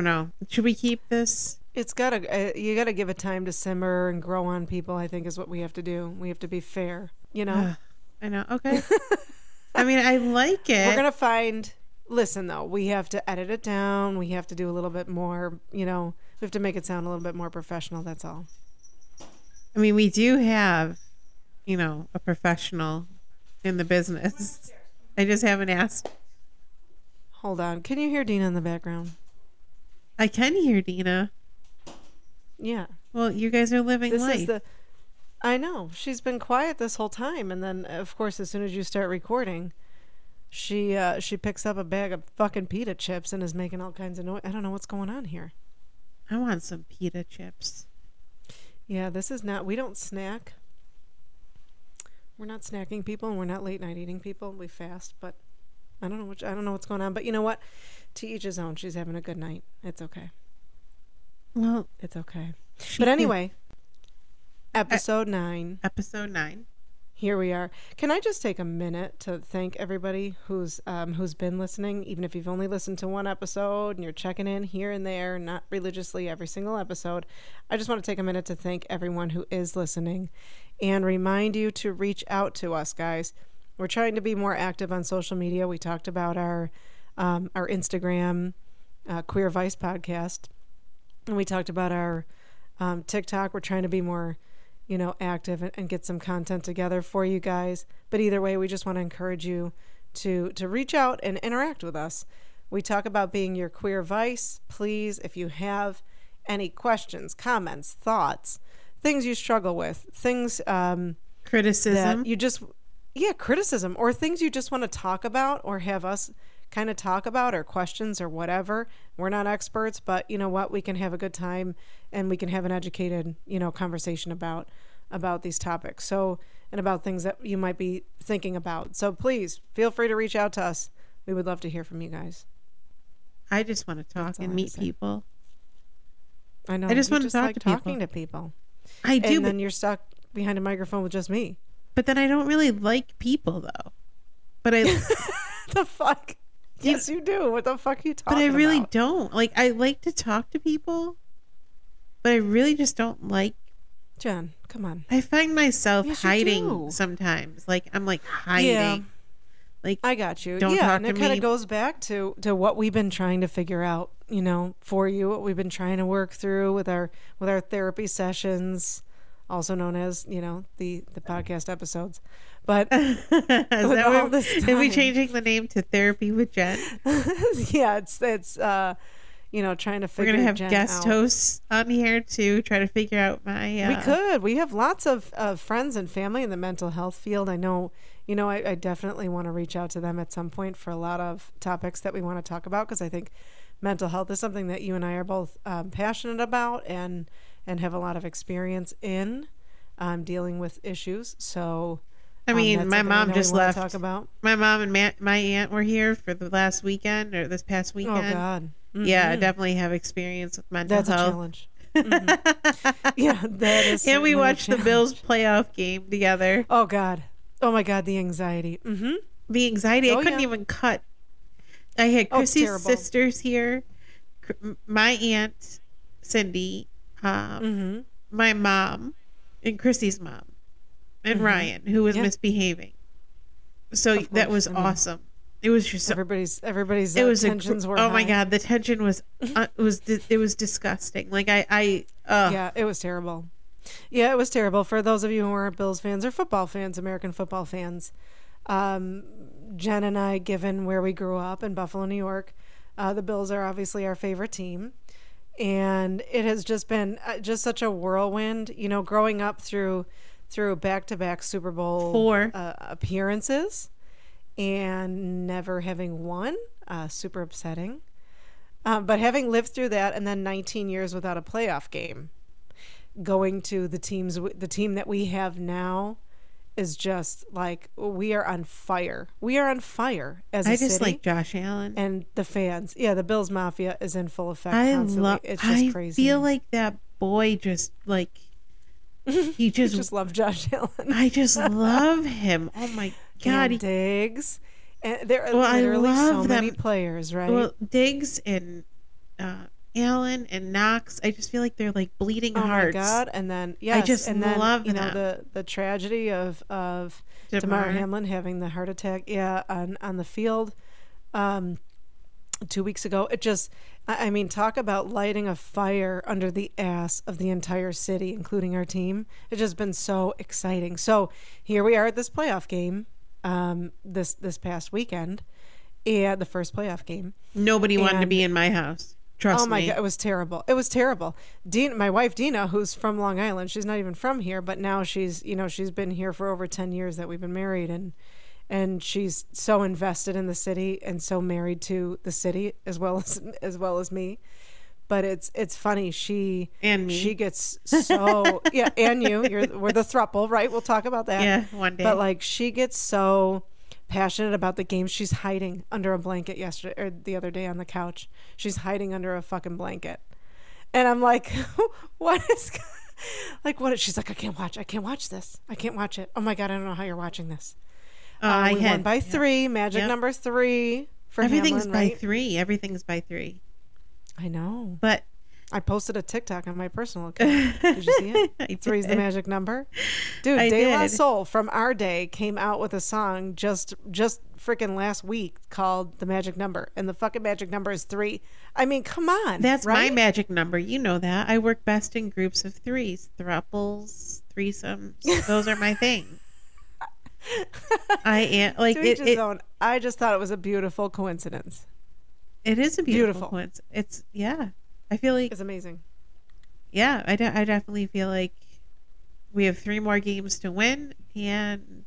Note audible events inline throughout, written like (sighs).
Don't know. Should we keep this? It's gotta uh, you gotta give it time to simmer and grow on people. I think is what we have to do. We have to be fair. You know, I know. Okay. I mean, I like (laughs) it. we're gonna find. Listen though, we have to edit it down. We have to do a little bit more. You know, we have to make it sound a little bit more professional. That's all. I mean, we do have, you know, a professional in the business. I just haven't asked. Hold on. Can you hear Dina in the background? I can hear Dina. Yeah. Well, you guys are living This life. is the. I know she's been quiet this whole time, and then of course, as soon as you start recording, she uh, she picks up a bag of fucking pita chips and is making all kinds of noise. I don't know what's going on here. I want some pita chips. Yeah, this is not. We don't snack. We're not snacking people, and we're not late night eating people. We fast, but I don't know which. I don't know what's going on. But you know what? To each his own. She's having a good night. It's okay. Well, It's okay. But anyway, episode nine. episode nine. Here we are. Can I just take a minute to thank everybody who's um, who's been listening, even if you've only listened to one episode and you're checking in here and there, not religiously every single episode. I just want to take a minute to thank everyone who is listening, and remind you to reach out to us, guys. We're trying to be more active on social media. We talked about our um, our Instagram, uh, Queer Vice podcast, and we talked about our um, TikTok. We're trying to be more you know, active and, and get some content together for you guys. But either way, we just want to encourage you to to reach out and interact with us. We talk about being your queer vice. Please, if you have any questions, comments, thoughts, things you struggle with, things um, Criticism. you just yeah criticism or things you just want to talk about or have us kind of talk about or questions or whatever. We're not experts but you know what? We can have a good time and we can have an educated you know conversation about about these topics. So and about things that you might be thinking about. So please feel free to reach out to us. We would love to hear from you guys. I just want to talk and I have to meet people. i know I just want to talk like to people. talking to people. I do, and then you're stuck behind a microphone with just me but then I don't really like people though. But I, (laughs) the fuck yes you do what the fuck are you talking? but I really about? don't like. I like to talk to people, but I really just don't like. jen come on I find myself Yes, hiding sometimes. Like I'm like hiding. Yeah. Like I got you. Don't yeah, talk and to it kind of goes back to to what we've been trying to figure out, you know, for you, what we've been trying to work through with our with our therapy sessions, also known as, you know, the the podcast episodes. But (laughs) is that all this are we changing the name to therapy with Jen? (laughs) yeah, it's it's uh you know, trying to We're figure gonna have Jen guest out. hosts on here to try to figure out my. Uh, We could. We have lots of, of friends and family in the mental health field. I know, you know, I, I definitely want to reach out to them at some point for a lot of topics that we want to talk about because I think mental health is something that you and I are both um, passionate about and and have a lot of experience in um, dealing with issues. So, I um, mean, that's my mom just left. Talk about. My mom and ma- my aunt were here for the last weekend or this past weekend. Oh weekend. God. Yeah, I definitely have experience with mental That's a health. challenge. (laughs) Mhm. (laughs) Yeah, that is. and we watched the. Bills playoff game together. Oh God. Oh my God. The anxiety. Mm-hmm. The anxiety, Oh, I couldn't yeah. even cut. I had Oh, Chrissy's terrible. sisters here, my aunt Cindy, um, Mm-hmm. my mom, and Chrissy's mom, and Mhm. Ryan, who was Yeah. misbehaving. So that was mean, awesome. It was just Everybody's everybody's it uh, was a tensions were oh my god the tension was (laughs) uh, it was it was disgusting like i i uh Yeah, it was terrible. Yeah, it was terrible for those of you who aren't Bills fans or football fans, American football fans. Um, Jen and I, given where we grew up in Buffalo, New York, uh, the Bills are obviously our favorite team, and it has just been uh, just such a whirlwind. You know, growing up through through back to back Super Bowl Four. uh, appearances and never having won, uh, super upsetting. Um, but having lived through that and then 19 years without a playoff game, going to the teams, the team that we have now is just like we are on fire. We are on fire as a i just city. like josh allen and the fans, yeah, the Bills Mafia is in full effect. i love It's just i crazy. feel like that boy just like (laughs) he just, just love Josh Allen. i just (laughs) love him oh my god and he, Diggs. And there are Well, I literally so love many players, right? well diggs and uh, Allen and Knox. I just feel like they're like bleeding Oh hearts. my god! And then yes, just and then love you know the the tragedy of of Tamara Damar. Hamlin having the heart attack. Yeah, on on the field, um, two weeks ago. It just, I, I mean, talk about lighting a fire under the ass of the entire city, including our team. It's just been so exciting. So here we are at this playoff game, um, this this past weekend, and the first playoff game. Nobody wanted to be in my house. Trust oh my me. god, it was terrible. It was terrible. Dean, my wife Dina, who's from Long Island, she's not even from here, but now she's you know she's been here for over ten years that we've been married, and and she's so invested in the city and so married to the city as well as (laughs) as well as me. But it's it's funny. She And me. she gets so yeah, and you. You're we're the thruple, right? We'll talk about that. Yeah, one day. But like she gets so passionate about the game. She's hiding under a blanket yesterday or the other day on the couch. She's hiding under a fucking blanket. And I'm like, (laughs) what is like what is she's like, I can't watch. I can't watch this. I can't watch it. Oh my god, I don't know how you're watching this. Oh, Uh, I had won by yeah. three. Magic Yep. number three for Everything's Hamlin, by right? three. Everything's by three. I know. But I posted a TikTok on my personal account. Did you see it? (laughs) I Three's the magic number. Dude, I De La did. Soul from our day came out with a song just just freaking last week called The Magic Number. And the fucking magic number is three. I mean, come on. That's my magic number. You know that. I work best in groups of threes, thruples, threesomes. Those are my thing. I am (laughs) like it. It. I just thought it was a beautiful coincidence. it is a beautiful, Beautiful. coincidence. It's yeah. I feel like It's amazing. yeah. I, de- I definitely feel like we have three more games to win, and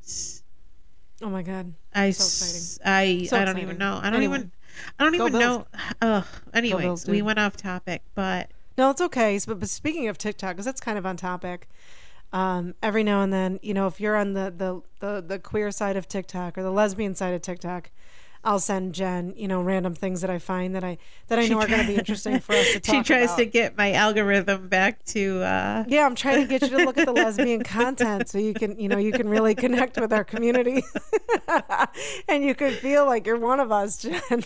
Oh my god. I So s- I So I don't exciting. even know. I don't Anyway. even. I don't Go even Bills. know. Ugh. Anyways, Bills, we went off topic, but No, it's okay. But, but speaking of TikTok, because that's kind of on topic. Um, every now and then, you know, if you're on the, the the the queer side of TikTok or the lesbian side of TikTok, I'll send Jen, you know, random things that I find that I that I She know are going to be interesting for us to (laughs) talk about. she tries about. to get my algorithm back to. uh yeah, I'm trying to get you to look at the (laughs) lesbian content so you can, you know, you can really connect with our community, (laughs) and you can feel like you're one of us, Jen.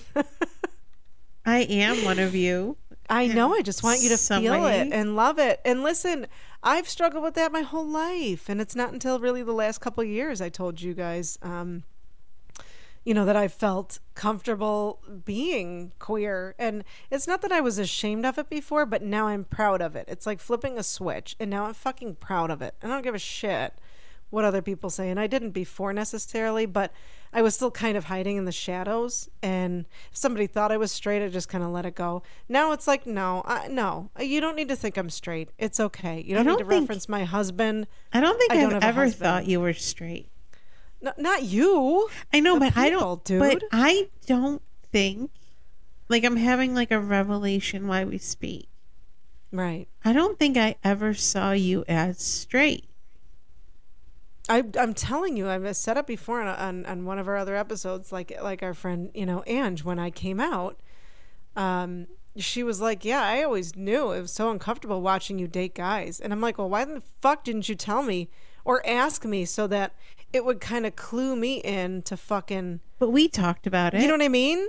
I am one of you. I know. I just want you to feel it and love it. And listen, I've struggled with that my whole life, and it's not until really the last couple of years I told you guys, um, you know, that I felt comfortable being queer. And it's not that I was ashamed of it before, but now I'm proud of it. It's like flipping a switch, and now I'm fucking proud of it. I don't give a shit what other people say. And I didn't before necessarily, but I was still kind of hiding in the shadows. And if somebody thought I was straight, I just kind of let it go. Now it's like, no, I, no, you don't need to think I'm straight. It's okay. You don't, don't need to think- reference my husband. I don't think I have have ever husband. thought you were straight. No, not you. I know, The but I don't. Dude. But. I don't think. Like I'm having like a revelation while we speak. Right. I don't think I ever saw you as straight. I, I'm telling you, I've said it before on, on, on one of our other episodes, like like our friend, you know, Ange, when I came out, um, she was like, "Yeah, I always knew it was so uncomfortable watching you date guys," and I'm like, "Well, why the fuck didn't you tell me or ask me so that it would kind of clue me in to fucking, But we talked about it. you know what I mean?"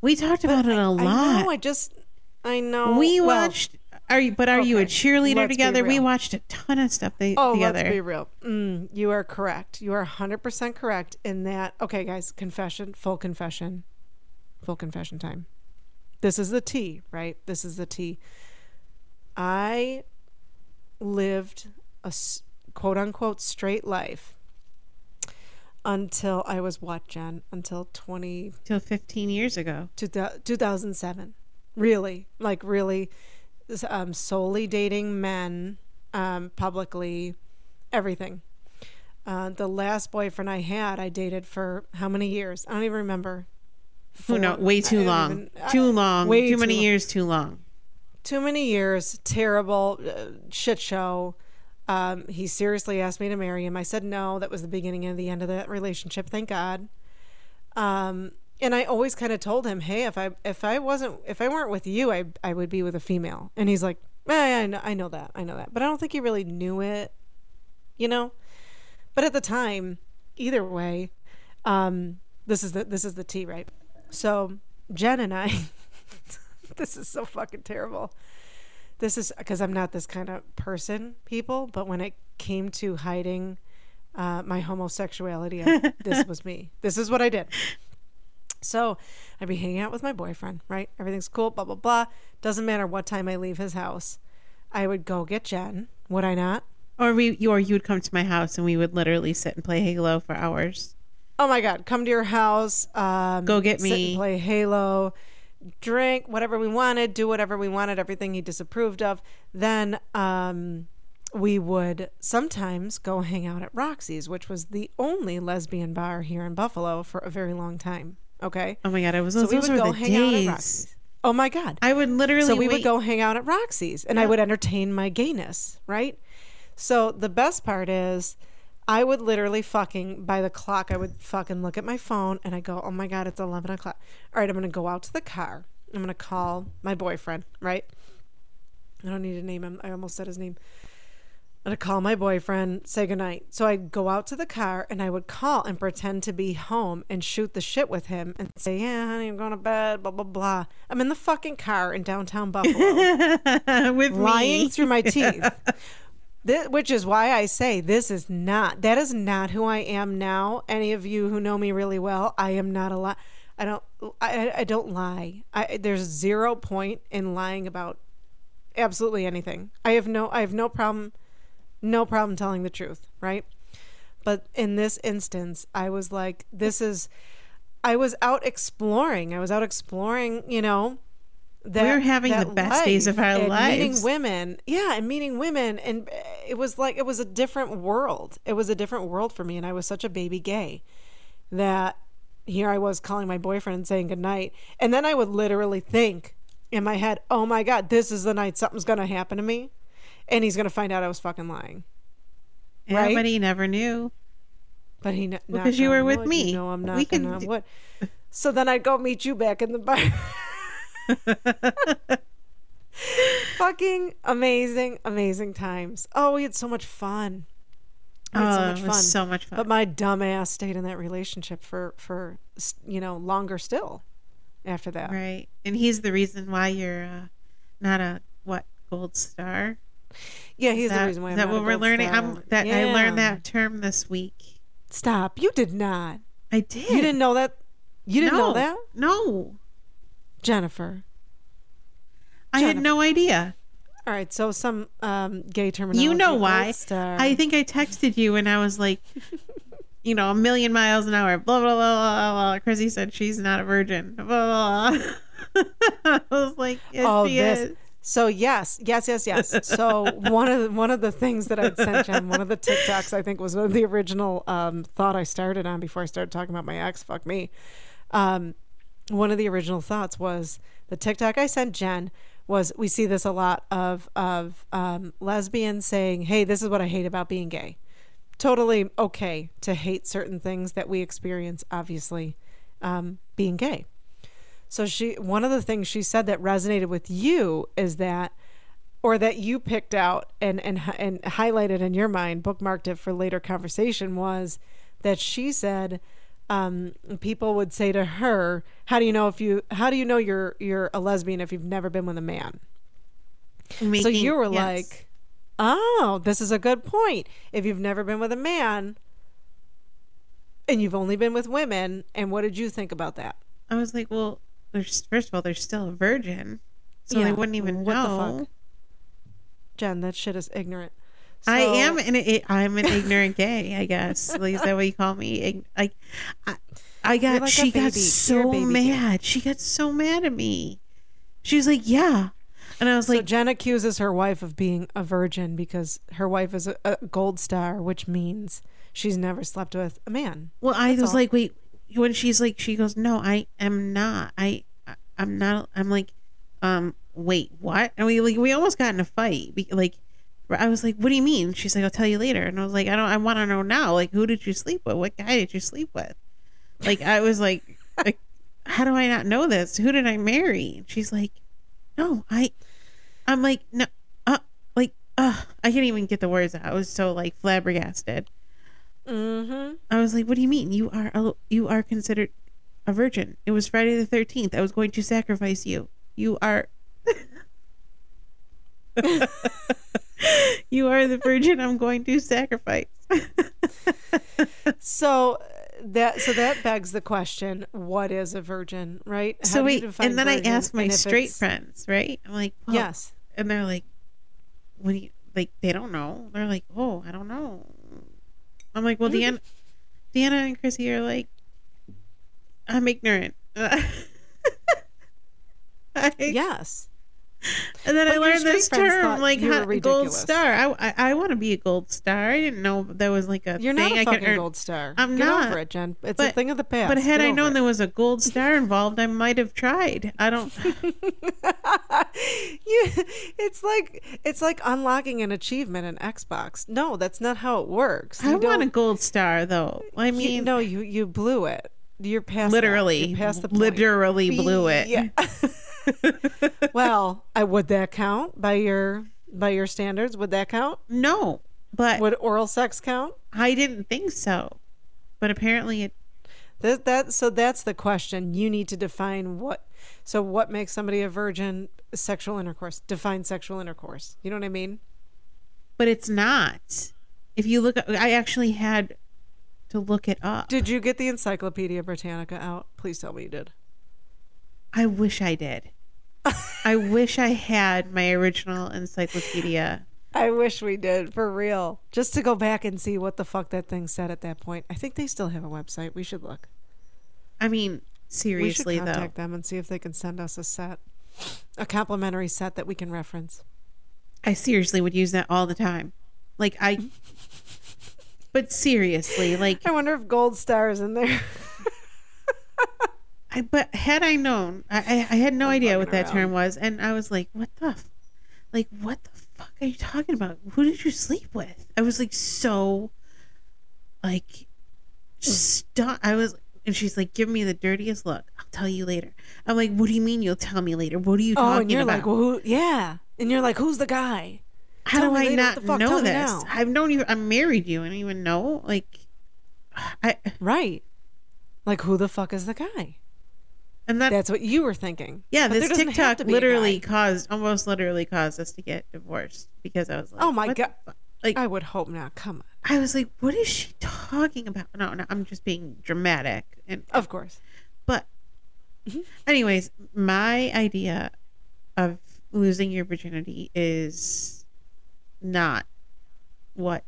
we talked about it a lot. I know. I just, I know. we well, watched. Are you? But are you a cheerleader let's together? We watched a ton of stuff they, Oh, together. let's be real. Mm, you are correct. You are 100% correct in that. Okay, guys, confession, full confession. Full confession time. This is the T, right? This is the T. I lived a quote unquote straight life until I was what, Jen? Until 20, Till 15 years ago. 2007 really like really um, solely dating men um, publicly everything uh, the last boyfriend i had i dated for how many years i don't even remember Who knows? Way too long. even- I- too long. way too many long. years. Too long. too many years terrible uh, shit show um, he seriously asked me to marry him. I said no. That was the beginning and the end of that relationship. Thank god. Um, and i always kind of told him hey if i if i wasn't if i weren't with you i, I would be with a female. And he's like eh, I, know, I know that. I know that. But i don't think he really knew it you know? But at the time either way um, this is the this is the tea right? So jen and i (laughs) this is so fucking terrible. This is because I'm not this kind of person, people. But when it came to hiding uh, my homosexuality, I, (laughs) this was me. This is what I did. So I'd be hanging out with my boyfriend, right? Everything's cool, blah, blah, blah. Doesn't matter what time I leave his house. I would go get Jen. Would I not? Or we, you, or you would come to my house and we would literally sit and play Halo for hours. Oh my God, come to your house. Um, Go get sit and me. play Halo, drink whatever we wanted, do whatever we wanted, everything he disapproved of. Then um, we would sometimes go hang out at Roxy's, which was the only lesbian bar here in Buffalo for a very long time. Okay. Oh my god, I was So those, we would go hang out at. Roxy's. Oh my God. I would literally. So we would go hang out at Roxy's and I would entertain my gayness, right? So the best part is I would literally fucking by the clock I would fucking look at my phone and I go, Oh my god, it's eleven o'clock. All right, I'm gonna go out to the car. I'm gonna call my boyfriend, right? I don't need to name him. I almost said his name. I'm gonna call my boyfriend, say goodnight. So I'd go out to the car and I would call and pretend to be home and shoot the shit with him and say, Yeah, honey, I'm going to bed, blah blah blah. I'm in the fucking car in downtown Buffalo (laughs) with lying me. through my teeth. (laughs) Thi- which is why I say this is not that is not who I am now. Any of you who know me really well, I am not a lie. I don't I, I don't lie. I there's zero point in lying about absolutely anything. I have no I have no problem no problem telling the truth, right? But in this instance, I was like this is I was out exploring. I was out exploring, you know, that We're having the that best days of our and Meeting women, yeah, and meeting women, and uh, it was like it was a different world. It was a different world for me, and I was such a baby gay that here I was calling my boyfriend and saying goodnight, and then I would literally think in my head, "Oh my god, this is the night something's gonna happen to me," and he's gonna find out I was fucking lying. Yeah, right? but he never knew. But he, n- Because you were with me. Know I'm We knocking can d- So then I'd go meet you back in the bar. (laughs) (laughs) Fucking amazing, amazing times. Oh, we had so much fun. We had Oh, so much fun. so much fun. But my dumb ass stayed in that relationship for for you know longer still. After that, Right. And he's the reason why you're uh, not a what gold star. yeah, he's that, the reason why. I'm that not a what we're gold learning. star. I'm that I learned that term this week. Stop! You did not. I did. You didn't know that. You didn't no, know that, No. Jennifer. I had no idea. All right, so some um, gay terminology. You know why. I think I texted you and I was like, (laughs) you know, a million miles an hour. Blah blah blah blah. blah. Chrissy said she's not a virgin. Blah blah. blah. (laughs) I was like, yes, oh she this is. so yes yes yes yes so (laughs) one of the, one of the things that i'd sent Jen, one of the tiktoks i think was the original um, thought i started on before i started talking about my ex fuck me um, one of the original thoughts was the tiktok i sent jen was we see this a lot of of um, lesbians saying hey this is what i hate about being gay. Totally okay to hate certain things that we experience obviously um, being gay. So she one of the things she said that resonated with you is that or that you picked out and and and highlighted in your mind, bookmarked it for later conversation was that she said um, people would say to her, "How do you know if you how do you know you're you're a lesbian if you've never been with a man?" so you were yes. like, "Oh, this is a good point. If you've never been with a man and you've only been with women, and what did you think about that?" I was like, well, there's first of all, they're still a virgin, so Yeah, they wouldn't even what the know. fuck? Jen, that shit is ignorant. I am an I'm an ignorant gay, I guess. Like, is that what you call me? Like, I, I got like she got baby. You're a so mad. She got so mad at me. She was like, "Yeah," and I was So like, Jen accuses her wife of being a virgin because her wife is a, a gold star, which means she's never slept with a man. "Well, I was all. like, wait." When she's like, she goes, "No, I am not. I, I'm not." I'm like, um, wait, what? And we like we almost got in a fight. Be- Like, I was like, "What do you mean?" She's like, "I'll tell you later." And I was like, "I don't. I want to know now. Like, who did you sleep with? What guy did you sleep with?" Like, I was like, like, how do I not know this? Who did I marry? And she's like, "No, I." I'm like, no, uh, like, uh, I can't even get the words out. I was so like flabbergasted. Mm-hmm. I was like, "What do you mean? You are a, you are considered a virgin? It was Friday the thirteenth. I was going to sacrifice you." You are. (laughs) (laughs) (laughs) you are the virgin I'm going to sacrifice. So that so that begs the question: What is a virgin, right? How so wait, and then I virgin? asked my straight it's- friends, right? I'm like, well, Yes. and they're like, "What do you like?" They don't know. They're like, "Oh, I don't know." I'm like, "Well, Deanna, Deanna and Chrissy are like, I'm ignorant." (laughs) I- Yes. And then But I learned this term, like you gold star. I, I, I want to be a gold star. I didn't know there was like a You're thing not a I fucking could earn. gold star. I'm Get not. over it, Jen. It's a thing of the past. But had Get I known it. there was a gold star involved, I might have tried. I don't. (laughs) you, it's like it's like unlocking an achievement in Xbox. No, that's not how it works. I You want a gold star though. I you- mean, no, you you blew it. You're past literally, You're past the point. literally blew it. Yeah. (laughs) well, I would that count by your by your standards? Would that count? No, but Would oral sex count? I didn't think so. But apparently, it. That that so that's the question. You need to define what. So what makes somebody a virgin? Sexual intercourse. Define sexual intercourse. You know what I mean? But it's not. If you look, I actually had to look it up. Did you get the Encyclopedia Britannica out? Please tell me you did. I wish I did. I wish I had my original encyclopedia. I wish we did for real. Just to go back and see what the fuck that thing said at that point. I think they still have a website. We should look. I mean, seriously We should though. contact them and see if they can send us a set, a complimentary set that we can reference. I seriously would use that all the time. Like I But seriously, like I wonder if Gold Star is in there. I but had I known, I I, I had no I'm idea what that term was and I was like, what the f- like what the fuck are you talking about? Who did you sleep with? I was like so like stuck. I was and she's like, give me the dirtiest look. I'll tell you later. I'm like, what do you mean you'll tell me later? What are you oh, talking and you're about? like, well, who? Yeah, and you're like, who's the guy? How tell do I not know Tell this? I've known you. I'm married. You. I don't even know. Like, I Right. Like, who the fuck is the guy? and that. That's what you were thinking. yeah, But this TikTok to be a literally caused, almost literally caused us to get divorced because I was like, Oh my God. Like, I would hope not. Come on. I was like, what is she talking about? No, no, I'm just being dramatic. And Of course. but, Mm-hmm. anyways, my idea of losing your virginity is not what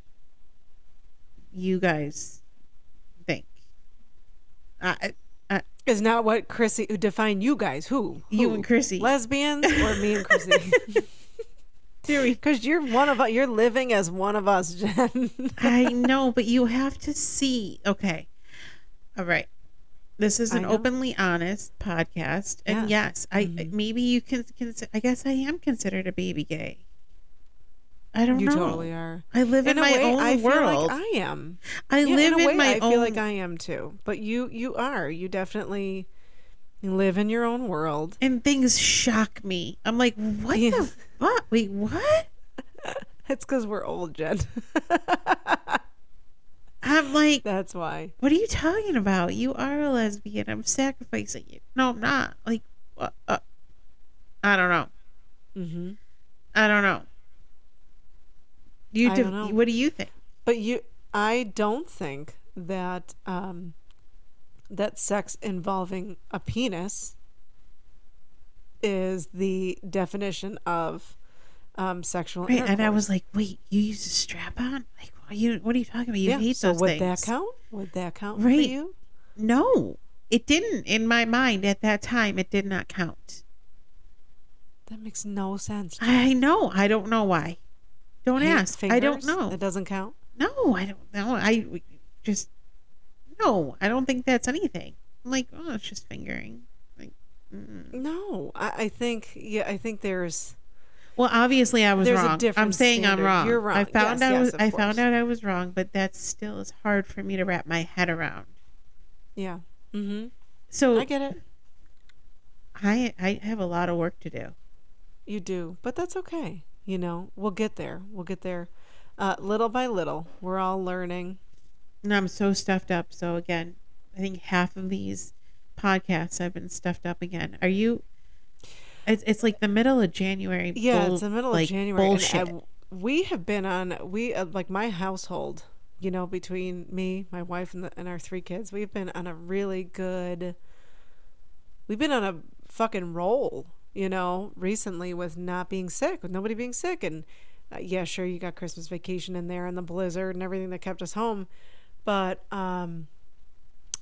you guys think. I, I, Is not what Chrissy who define you guys. Who? You and Chrissy. Lesbians or me and Chrissy? (laughs) Because you're one of us. You're living as one of us, Jen. I (laughs) know, but you have to see. Okay. All right. This is an openly honest podcast. And yes, I Mhm. maybe you can consider, I guess I am considered a baby gay. I don't you know. You totally are. I live in, In my way, own I feel world. like I am. I Yeah, live in, way, my I own feel like I am too. But you, you are. You definitely live in your own world. and things shock me. I'm like, what Yeah. the (laughs) fuck? Wait, what? (laughs) It's because we're old, Jen. (laughs) I'm like, That's why. what are you talking about? You are a lesbian. I'm sacrificing you. No, I'm not. Like, uh, uh, I don't know. Mm-hmm. I don't know. You I do, what do you think? But you, I don't think that um, that sex involving a penis is the definition of um, sexual Right, and I was like, "Wait, you use a strap on? Like, what are you? What are you talking about? You yeah. hate So those would things." that count? Would that count for Right. you? No, it didn't. In my mind, at that time, it did not count. That makes no sense. I know. I don't know why. Don't ask. I don't know. That doesn't count. No, I don't know. I just no. I don't think that's anything. I'm like, oh, it's just fingering. Like, mm. No, I, I think yeah, I think there's well, obviously, I was wrong. I'm saying I'm wrong. You're wrong. I found Yes, out. I yes, was, I course. found out I was wrong, but that still is hard for me to wrap my head around. yeah. Mm-hmm. So I get it. I I have a lot of work to do. You do, but that's okay. You know, we'll get there. We'll get there, uh, little by little. We're all learning. And I'm so stuffed up. So again, I think half of these podcasts I've been stuffed up again. Are you It's, it's like the middle of January. Yeah, bull- it's the middle like, of January. and Bullshit. I- we have been on we uh, like my household. You know, between me, my wife, and, the, and our three kids, we've been on a really good. We've been on a fucking roll. You know, recently with not being sick, with nobody being sick, and uh, yeah, sure, you got Christmas vacation in there and the blizzard and everything that kept us home, but um,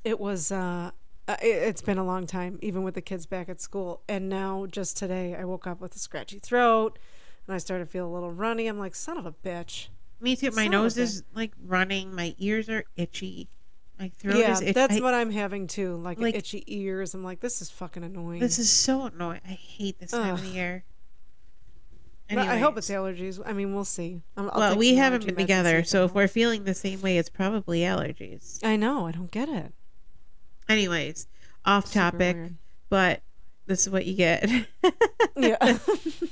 it was uh, uh, it, it's been a long time, even with the kids back at school. And now, just today, I woke up with a scratchy throat, and I started to feel a little runny. I'm like, son of a bitch. Me too. My Son nose is like running. My ears are itchy. My throat yeah, is itchy. that's I- what I'm having too, like, like- itchy ears. I'm like, this is fucking annoying. This is so annoying. I hate this time of Ugh. the year. But I hope it's allergies. I mean, we'll see. I'll well, we haven't been meds and see together, so if we're feeling the same way, it's probably allergies. I know. I don't get it. Anyways, off Super topic, weird. but this is what you get. (laughs) Yeah.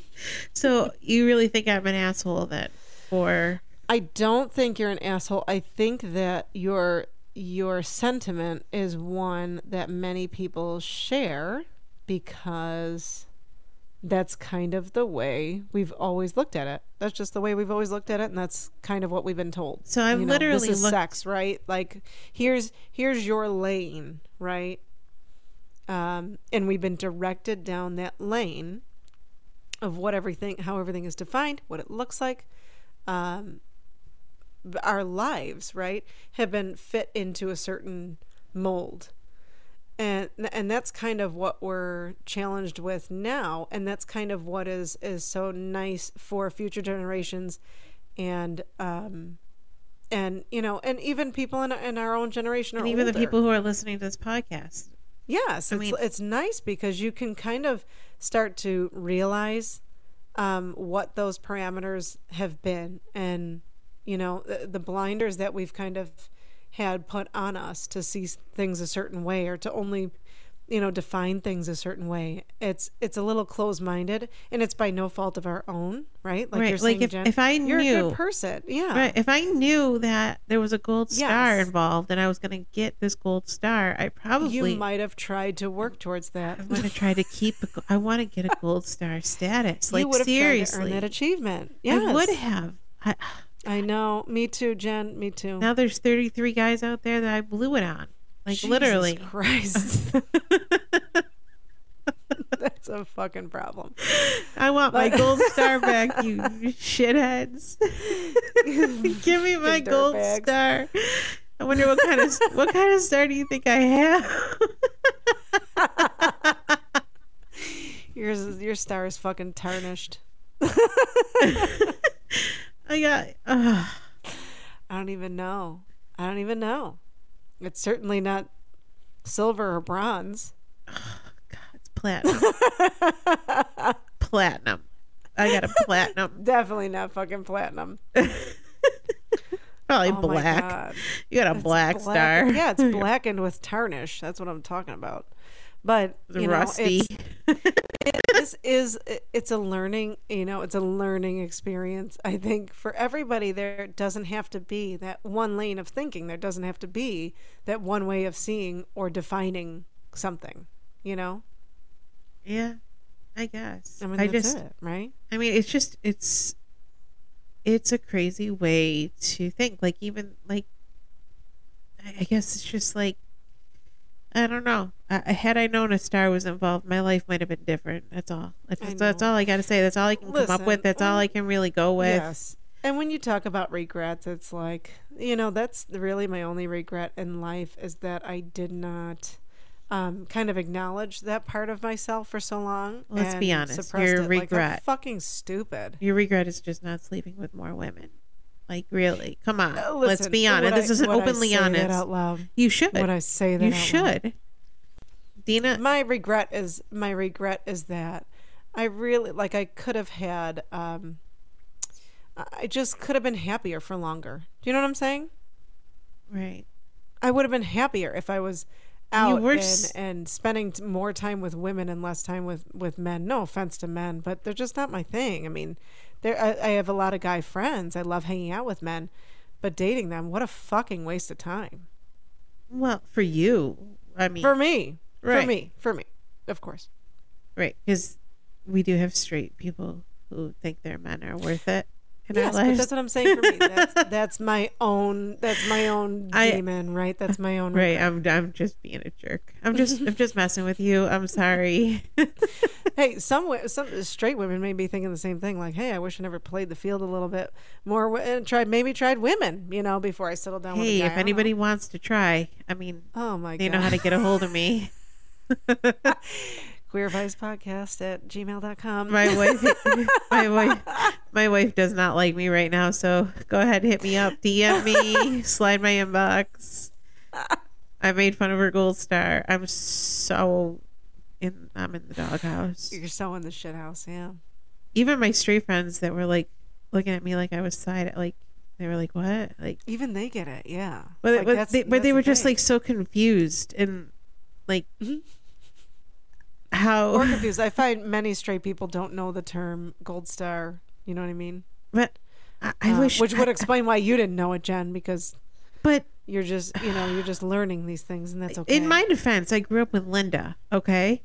(laughs) so you really think I'm an asshole then? Or I don't think you're an asshole. I think that your your sentiment is one that many people share because that's kind of the way we've always looked at it. That's just the way we've always looked at it, and that's kind of what we've been told. So I've You know, literally this is looked- sex, right? Like here's here's your lane, right? Um, and we've been directed down that lane of what everything, how everything is defined, what it looks like. Um, our lives, right, have been fit into a certain mold. And and that's kind of what we're challenged with now, and that's kind of what is is so nice for future generations, and um, and you know, and even people in in our own generation and even the people who are listening to this podcast. Yes, I it's mean- it's nice because you can kind of start to realize um, what those parameters have been, and you know the, the blinders that we've kind of had put on us to see things a certain way or to only you know define things a certain way. It's it's a little closed minded, and it's by no fault of our own, right? Like Right, you're like saying, if- Jen, if I knew you're a good person, yeah, Right. If I knew that there was a gold star Yes. involved and I was going to get this gold star, I probably you might have tried to work towards that. I'm going to try to keep. A, I want to get a gold star (laughs) status. Like you would have tried to seriously, earn that achievement. Yes. I would have. I, I know. Me too, Jen. Me too. now there's 33 guys out there that I blew it on. Like Jesus literally. Christ. (laughs) That's a fucking problem. I want my gold (laughs) star back, you shitheads. (laughs) Give me my gold dirtbags. star. I wonder what kind of what kind of star do you think I have? Yours is, your star is fucking tarnished. I got. Uh, I don't even know. I don't even know. It's certainly not silver or bronze. God, it's platinum. (laughs) platinum. I got a platinum. (laughs) Definitely not fucking platinum. (laughs) Probably Oh black. You got a It's black, star. Yeah, it's blackened with tarnish. That's what I'm talking about. But you know, rusty. it's, (laughs) it, this is it's a learning you know it's a learning experience i think for everybody there doesn't have to be that one lane of thinking there doesn't have to be that one way of seeing or defining something you know yeah, I guess. i mean I just. it right I mean, it's just it's it's a crazy way to think. Like even like I guess it's just like I don't know. I, had I known a star was involved, my life might have been different. That's all. That's, that's all I got to say. That's all I can come up with. That's all I can really go with. yes and when you talk about regrets it's like you know that's really my only regret in life is that i did not um, kind of acknowledge that part of myself for so long. Let's be honest, your it. Like, regret- fucking stupid. Your regret is just not sleeping with more women. Like really, come on. Uh, Let's be honest. This I- is would I openly honest. out loud. You should. Would I say that? you out loud? should. Dina, my regret is my regret is that I really like I could have had um I just could have been happier for longer. Do you know what I'm saying? right? I would have been happier if I was out and, s- and spending more time with women and less time with with men. No offense to men, but they're just not my thing. I mean, there I, I have a lot of guy friends. I love hanging out with men, but dating them, what a fucking waste of time. Well, for you, I mean, For me, for Right. me, for me, of course. right? Because we do have straight people who think their men are worth it in Yes, our but that's what I'm saying for me. That's (laughs) that's my own. That's my own I- demon, right? That's my own. Right, I'm I'm just being a jerk. I'm just I'm just messing with you. I'm sorry. (laughs) Hey, (laughs) some some straight women may be thinking the same thing. Like, hey, I wish I never played the field a little bit more and tried maybe tried women, you know, before I settled down with hey, guy. If anybody wants to try, I mean, oh my they god, know how to get a hold of me. Queer vice podcast at gmail.com. My (laughs) wife, my wife, my wife does not like me right now. So go ahead, hit me up, DM me, slide my inbox. I made fun of her gold star. I'm so in. I'm in the doghouse. You're so in the shit house, yeah. Even my straight friends that were like looking at me like I was side, like they were like, "What?" Like, Even they get it, yeah. but Like, but they, but they the were just thing. like so confused and like Mhm. How. or confused. I find many straight people don't know the term gold star. You know what I mean? but I, I Uh, wish, which would I- explain why you didn't know it, Jen, because but you're just, you know, you're just learning these things, and that's okay. In my defense, I grew up with Linda. Okay,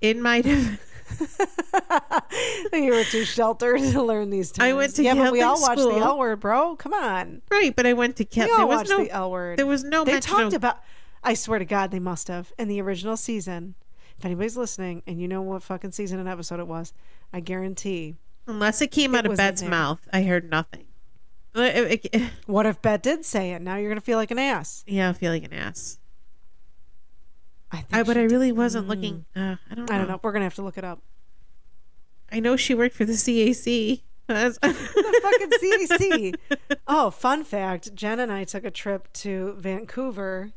in my defense. (laughs) you were too sheltered to learn these terms. I went to yeah, but we all Catholic watched the school. L word, bro. Come on, right, but I went to we all There was watched no. the L word. There was no they talked of. about. I swear to God, they must have in the original season. If anybody's listening and you know what fucking season and episode it was, I guarantee. unless it came it out of Bette's mouth, I heard nothing. (laughs) What if Bet did say it? Now you're gonna feel like an ass. yeah, I feel like an ass. I think. I, but I did. really wasn't looking. Uh, I don't. Know. I don't know. We're gonna have to look it up. I know she worked for the CAC. (laughs) That's- (laughs) the fucking CAC. Oh, fun fact: Jen and I took a trip to Vancouver,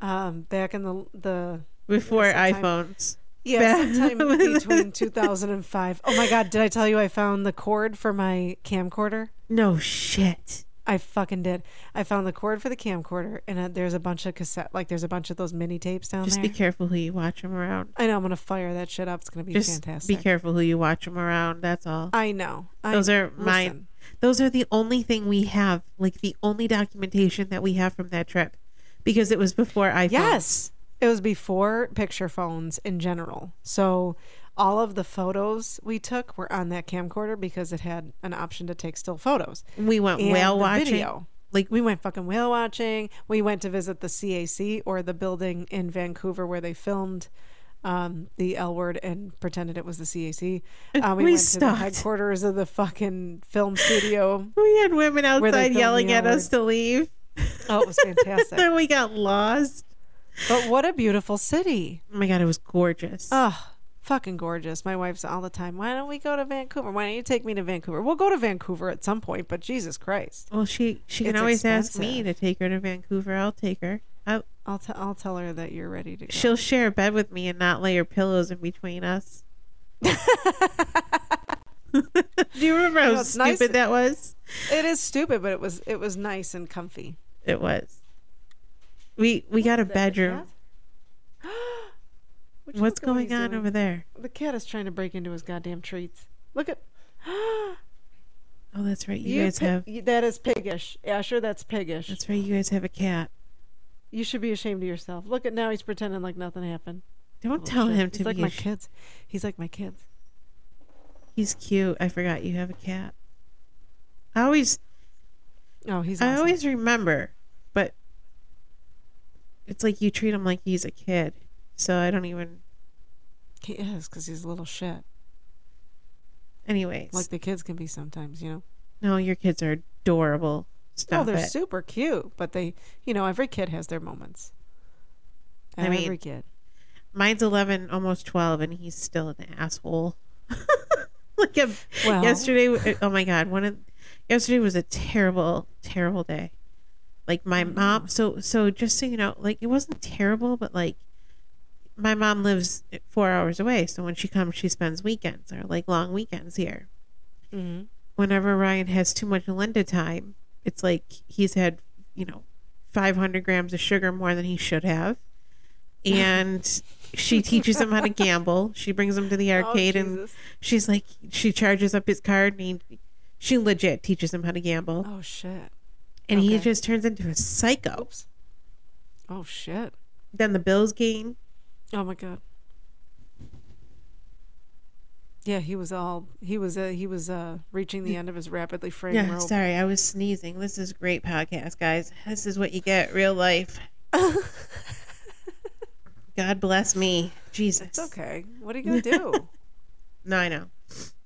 um, back in the the Before sometime- iPhones. yeah sometime (laughs) between 2005. Oh my god, did I tell you I found the cord for my camcorder? No shit. I fucking did. I found the cord for the camcorder, and uh, there's a bunch of cassette, like there's a bunch of those mini tapes down Just there. Just be careful who you watch them around. I know I'm gonna fire that shit up. It's gonna be Just fantastic. be careful who you watch them around. That's all. I know. I, Those are mine. Those are the only thing we have, like the only documentation that we have from that trip, because it was before iPhones. Yes. It was before picture phones in general. So all of the photos we took were on that camcorder because it had an option to take still photos. we went And whale watching. video. Like We went fucking whale watching. We went to visit the CAC or the building in Vancouver where they filmed um, the L word and pretended it was the CAC. Uh, we, We went to stopped. the headquarters of the fucking film studio. (laughs) we had women outside yelling at us to leave. Oh, it was (laughs) fantastic. then we got lost. But what a beautiful city. Oh my god, it was gorgeous. Oh, fucking gorgeous. My wife's all the time. Why don't we go to Vancouver? Why don't you take me to Vancouver? We'll go to Vancouver at some point, but Jesus Christ. well, she she can it's always ask me to take her to Vancouver. I'll take her. I, I'll, t- I'll tell her that you're ready to go. she'll share a bed with me and not lay her pillows in between us. (laughs) Do you remember how know, it's stupid nice- that was? It is stupid, but it was it was nice and comfy. It was. We we got a bedroom. (gasps) You What's what going on doing? over there? The cat is trying to break into his goddamn treats. Look at (gasps) Oh, that's right. You, guys pi- have. that is piggish, Asher. That's piggish. That's right. You guys have a cat. you should be ashamed of yourself. Look at now. He's pretending like nothing happened. Don't tell shit. him He's to like be. my kids. He's like my kids. He's cute. I forgot you have a cat. I always, Oh, he's. I always remember, it's like you treat him like he's a kid. So I don't even. He is because he's a little shit. Anyways, Like the kids can be sometimes, you know. no, your kids are adorable. Stop oh, they're it. super cute, but they, you know, every kid has their moments. I Every mean, kid. Mine's eleven, almost twelve, and he's still an asshole. (laughs) like a, Well- yesterday. Uh, oh my god! One of yesterday was a terrible, terrible day. Like my Mm. mom. So so just so you know, like it wasn't terrible, but like my mom lives four hours away. So when she comes, she spends weekends or like long weekends here. hmm Whenever Ryan has too much Linda time, it's like he's had you know five hundred grams of sugar more than he should have. And she teaches him how to (laughs) gamble. She brings him to the arcade and she's like she charges up his card and he, she legit teaches him how to gamble Oh shit. And he just turns into a psycho Oops. Oh shit. then the bills game Oh my god. Yeah, he was all he was uh, he was uh reaching the end of his rapidly fraying Yeah, rope. sorry, I was sneezing. This is great podcast, guys. This is what you get real life. (laughs) God bless me. Jesus. It's okay. What are you gonna do? (laughs) No, I know.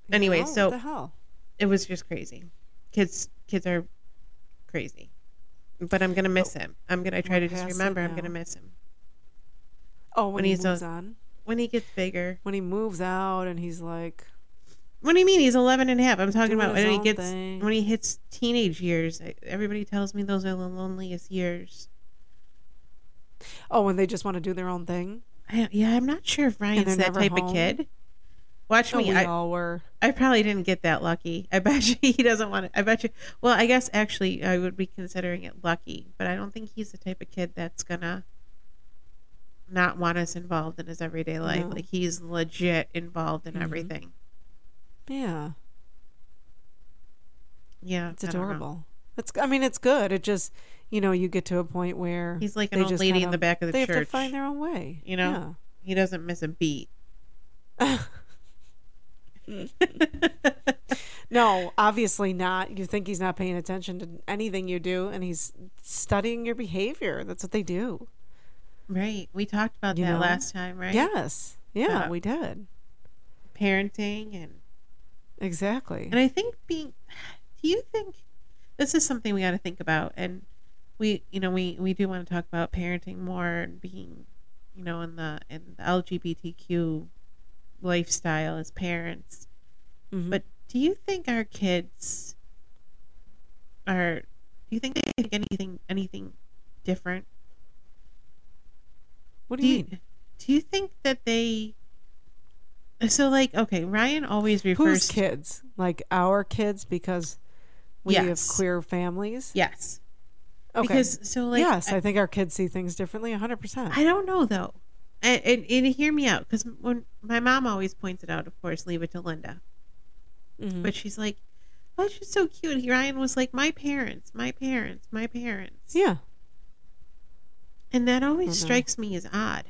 Anyway, know, so what the hell? it was just crazy. Kids kids are crazy. But I'm gonna miss oh. him. I'm gonna try to just remember I'm gonna miss him. Oh, when, when he he's moves a- on, When he gets bigger. when he moves out, and he's like, What do you mean he's 11 and a half? I'm talking about when he gets thing. when he hits teenage years. Everybody tells me those are the loneliest years. oh, when they just want to do their own thing. I, yeah, I'm not sure if Ryan's that type of kid. Watch Oh, me. we I, all were. I probably didn't get that lucky. I bet (laughs) you he doesn't want to. I bet you. Well, I guess actually I would be considering it lucky, but I don't think he's the type of kid that's gonna not want us involved in his everyday life. No. Like he's legit involved in Mhm. everything. Yeah, Yeah, it's I adorable. It's. I mean, it's good. It just, you know, you get to a point where He's like an old lady in the back of the church. they have to find their own way. You know? He doesn't miss a beat. (laughs) (laughs) No, obviously not. You think he's not paying attention to anything you do, and he's studying your behavior. That's what they do. right. We talked about You that know? last time, right? Yes. Yeah, Yeah. we did. Parenting and Exactly. And I think being, (sighs) do you think this is something we got to think about? And we, you know, we we do want to talk about parenting more and being, you know, in the in the LGBTQ lifestyle as parents. Mhm. But do you think our kids are? Do you think they think anything anything different? what do you mean? Do you think that they? So like, okay, Ryan always refers. Whose kids? Like our kids because we have queer families? Yes. Okay. Because so like yes, I- I think our kids see things differently 100%. I don't know though, and, and, and hear me out because when my mom always points it out, of course, leave it to Linda, Mhm. but she's like, "Oh, she's so cute." He Ryan was like, "My parents, my parents, my parents," yeah. and that always Mhm. strikes me as odd.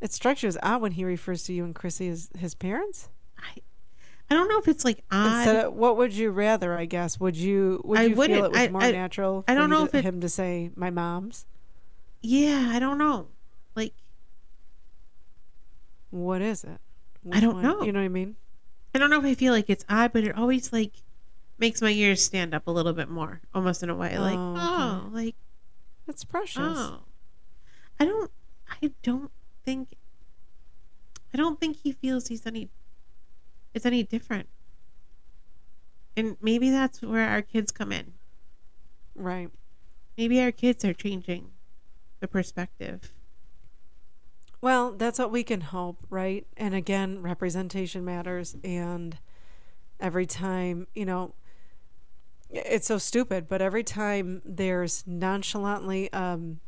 It strikes you as odd when he refers to you and Chrissy as his parents? I, I don't know if it's like odd. Of, what would you rather, I guess? Would you would I you feel it was I- more I- natural I don't for know to- if it- him to say my mom's? yeah, I don't know. Like, What is it? I don't one? know. You know what I mean? I don't know if I feel like it's odd, but it always like makes my ears stand up a little bit more, almost in a way. Like, Oh, okay. oh, like It's precious. Oh, I don't. I don't think. I don't think he feels he's any. It's any different. And maybe that's where our kids come in. Right. Maybe our kids are changing the perspective. Well, that's what we can hope, right? And again, representation matters. And every time, you know, it's so stupid, but every time there's nonchalantly um,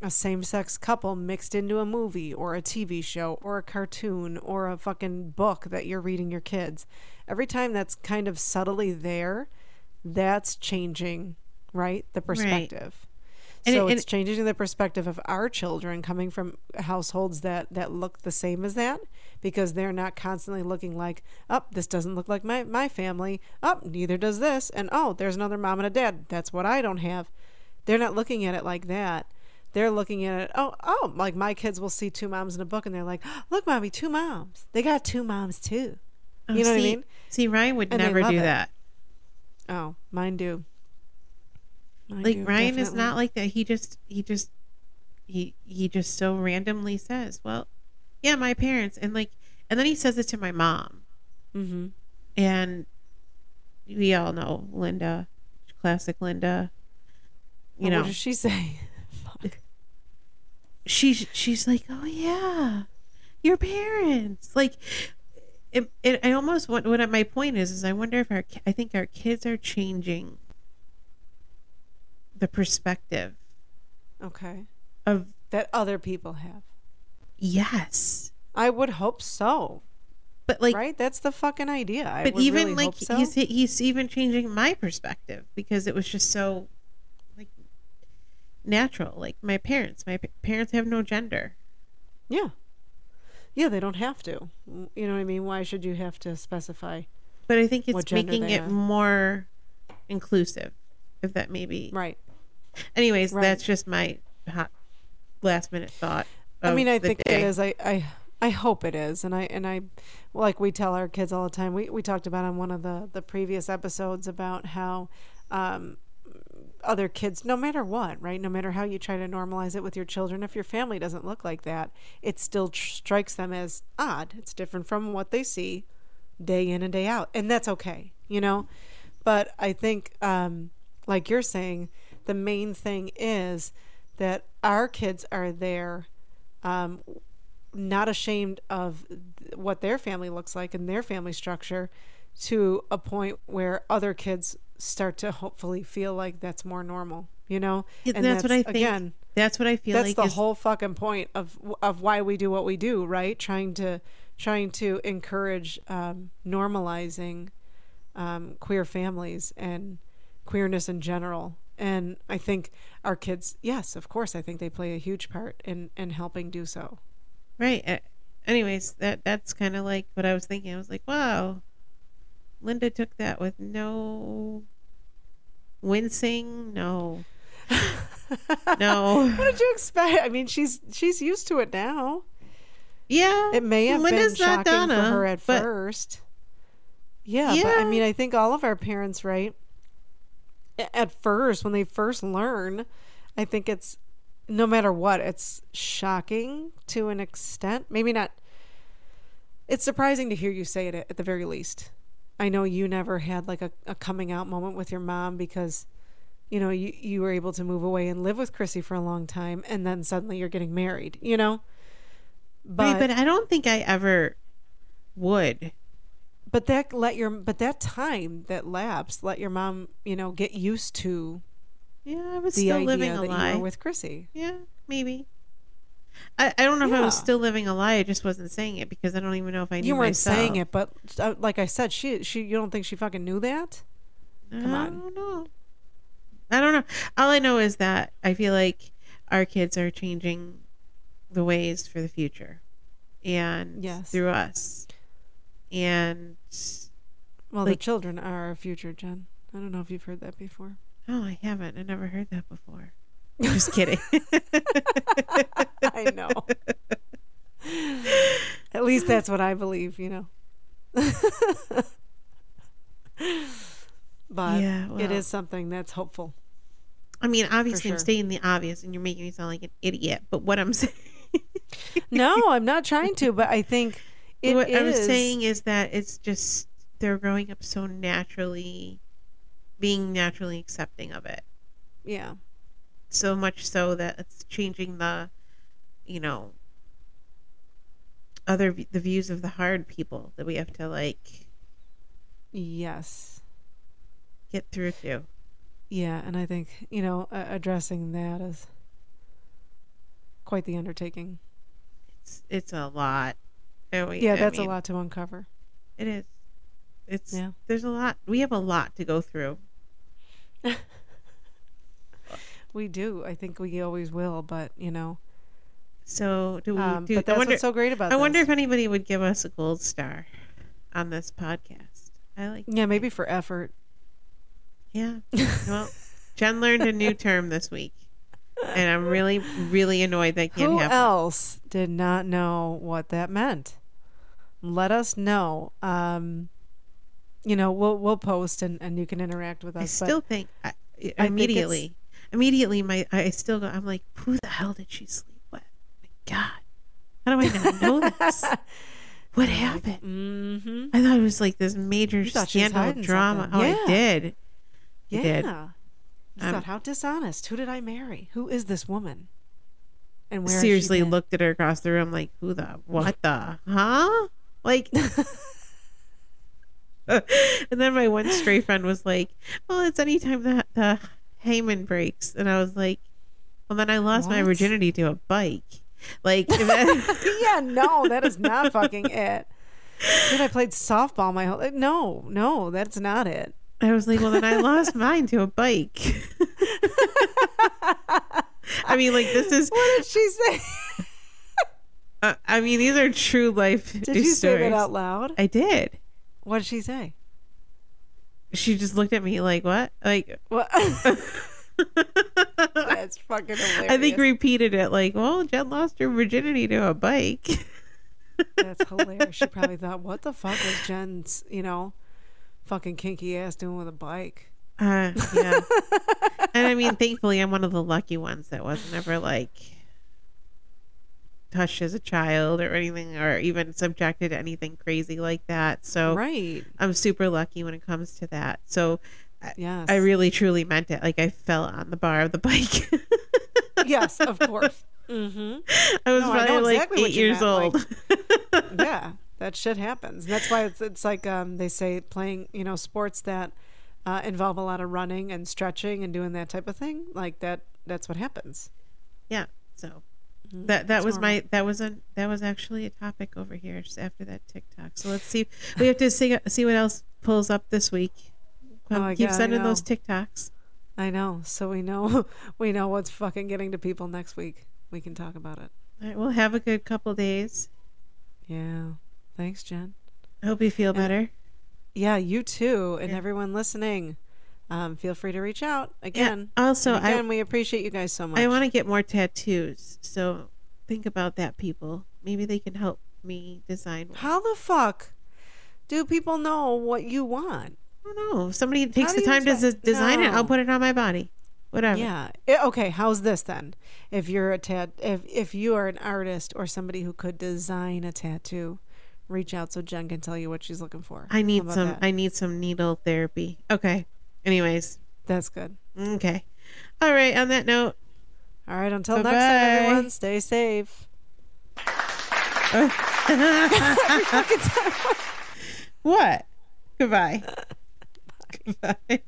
a same sex couple mixed into a movie or a TV show or a cartoon or a fucking book that you're reading your kids, every time that's kind of subtly there, that's changing, right? The perspective. And so it- and it's changing the perspective of our children coming from households that that look the same as that because they're not constantly looking like, "Oh, this doesn't look like my my family. Oh, neither does this." And, "Oh, there's another mom and a dad. That's what I don't have." They're not looking at it like that. They're looking at it, "Oh, oh, like my kids will see two moms in a book and they're like, oh, "Look, mommy, two moms. They got two moms too." Oh, You know what I mean? See, Ryan would And never do it. that. Oh, mine do. Mine Like do, Ryan is not like that. He just, he just, he he just so randomly says, "Well, yeah, my parents," and like, and then he says it to my mom. Mhm. and we all know Linda, classic Linda. You Well, know, what does she say? (laughs) She's she's like, oh yeah, your parents. Like, it, it, I almost want. What my point is is I wonder if our I think our kids are changing the perspective Okay. of That other people have. yes, I would hope so. but like. right? That's the fucking idea. I But would even really like so. he's he's even changing my perspective because it was just so like natural. Like my parents, my parents have no gender. yeah, Yeah, they don't have to. You know what I mean? Why should you have to specify? But I think it's making it more inclusive, if that may be. Right. (laughs) Anyways, Right. that's just my hot last minute thought. I mean, I think day. it is. I, I I hope it is, and I and I like we tell our kids all the time. We we talked about on one of the the previous episodes about how um, other kids, no matter what, right, no matter how you try to normalize it with your children, if your family doesn't look like that, it still tr- strikes them as odd. It's different from what they see day in and day out, and that's okay, you know. But I think, um, like you're saying, the main thing is that our kids are there um, not ashamed of what their family looks like and their family structure to a point where other kids start to hopefully feel like that's more normal you know? Yeah, that's what I think. again that's what I feel that's like the is whole fucking point of of why we do what we do right? Trying to trying to encourage um, normalizing um, queer families and queerness in general and i think our kids yes of course i think they play a huge part in in helping do so right. Uh, anyways, that that's kind of like what I was thinking. I was like, wow, Linda took that with no wincing, no, (laughs) no. what did you expect i mean she's she's used to it now Yeah, it may have Linda's been shocking Donna, for her at but- first yeah, but i mean i think all of our parents right at first when they first learn i think it's no matter what it's shocking to an extent. Maybe not it's surprising to hear you say it at the very least. I know you never had like a, a coming out moment with your mom because you know you, you were able to move away and live with chrissy for a long time and then suddenly you're getting married you know? But right, but I don't think I ever would. But that let your but that time that lapsed let your mom you know get used to Yeah, I was the still idea living a lie. with Chrissy. Yeah, maybe. I, I don't know if I was still living a lie. I just wasn't saying it because I don't even know if I knew You weren't myself. saying it, but uh, like I said, she she you don't think she fucking knew that? Come I on. don't know. I don't know. All I know is that I feel like our kids are changing the ways for the future, and Yes. through us, and Well, Like- the children are our future, Jenn. I don't know if you've heard that before. oh, I haven't. I never heard that before. (laughs) Just kidding. I know. At least that's what I believe, you know. but Yeah, well. is something that's hopeful. I mean, obviously, I'm sure. stating the obvious, and you're making me sound like an idiot. But what I'm (laughs) saying, No, (laughs) I'm not trying to, but I think it what I was saying is that it's just they're growing up so naturally, being naturally accepting of it. Yeah. So much so that it's changing the, you know, other the views of the hard people that we have to like Yes. get through to. Yeah, and I think you know uh, addressing that is quite the undertaking. It's it's a lot. We- Yeah, I that's mean, a lot to uncover. It is. It's Yeah. there's a lot. We have a lot to go through. (laughs) We do. I think we always will, but you know. So do we? Um, do, but I that's wonder. what's so great about I wonder if anybody would give us a gold star on this podcast. I like. Yeah, maybe for effort. Yeah. (laughs) Well, Jenn learned a new term this week, and I'm really, really annoyed that can't Who happen. else did not know what that meant? Let us know. Um, you know, we'll we'll post and, and you can interact with us. I still think I, immediately, immediately, my I still go. I'm like, who the hell did she sleep with? My God, how do I not (laughs) know this? What happened? Mhm. I thought it was like this major You thought she scandal drama. something. Oh, Yeah. I did. I Yeah. did. You Um, thought, how dishonest. Who did I marry? Who is this woman? And where seriously looked at her across the room like, who the, what (laughs) the, huh? Like, (laughs) and then my one stray friend was like, well, it's anytime the, the hymen breaks. And I was like, well, then I lost my virginity to a bike. Like, that- (laughs) yeah, no, that is not (laughs) fucking it. Dude, I played softball my whole. No, no, that's not it. I was like, well, then I lost mine to a bike. I mean, like, this is What did she say? Uh, I mean, these are true life Did you say stories. that out loud? I did. What did she say? She just looked at me like, "What?" Like, What? (laughs) That's fucking hilarious. I think repeated it like, "Well, Jenn lost her virginity to a bike." That's (laughs) hilarious. She probably thought, "What the fuck was Jenn's, you know, fucking kinky ass doing with a bike?" Uh, yeah. and I mean, thankfully, I'm one of the lucky ones that wasn't ever like touched as a child or anything, or even subjected to anything crazy like that. So Right. I'm super lucky when it comes to that. So Yes. I really truly meant it. Like I fell on the bar of the (laughs) bike. yes, of course. Mm-hmm. I was No, probably know like exactly eight years meant, old. (laughs) yeah, that shit happens. And that's why it's it's like um, they say playing you know sports that uh, involve a lot of running and stretching and doing that type of thing. Like that. That's what happens. yeah. So. That that That's was normal. my that was a that was actually a topic over here just after that TikTok. So let's see. We have to see see what else pulls up this week. Oh, Um, I keep I sending those TikToks. I know. So we know (laughs) we know what's fucking getting to people next week. We can talk about it. All right, we'll have a good couple days. Yeah. Thanks, Jenn. I hope you feel And- better. Yeah, you too, and Yeah. everyone listening. Um, feel free to reach out again. Yeah. Also, And I again, we appreciate you guys so much. I want to get more tattoos. So think about that, people. Maybe they can help me design. One. How the fuck do people know what you want? I don't know. If somebody takes the time to design it, I'll put it on my body. Whatever. Yeah. Eh, okay. How's this then? If you're a tat, if if you are an artist or somebody who could design a tattoo, reach out so Jenn can tell you what she's looking for. I need some. that? I need some needle therapy. Okay. Anyways. That's good. Okay. All right. On that note. All right. Until next Bye-bye. time, everyone. Stay safe. (laughs) what? Goodbye. (laughs) Goodbye.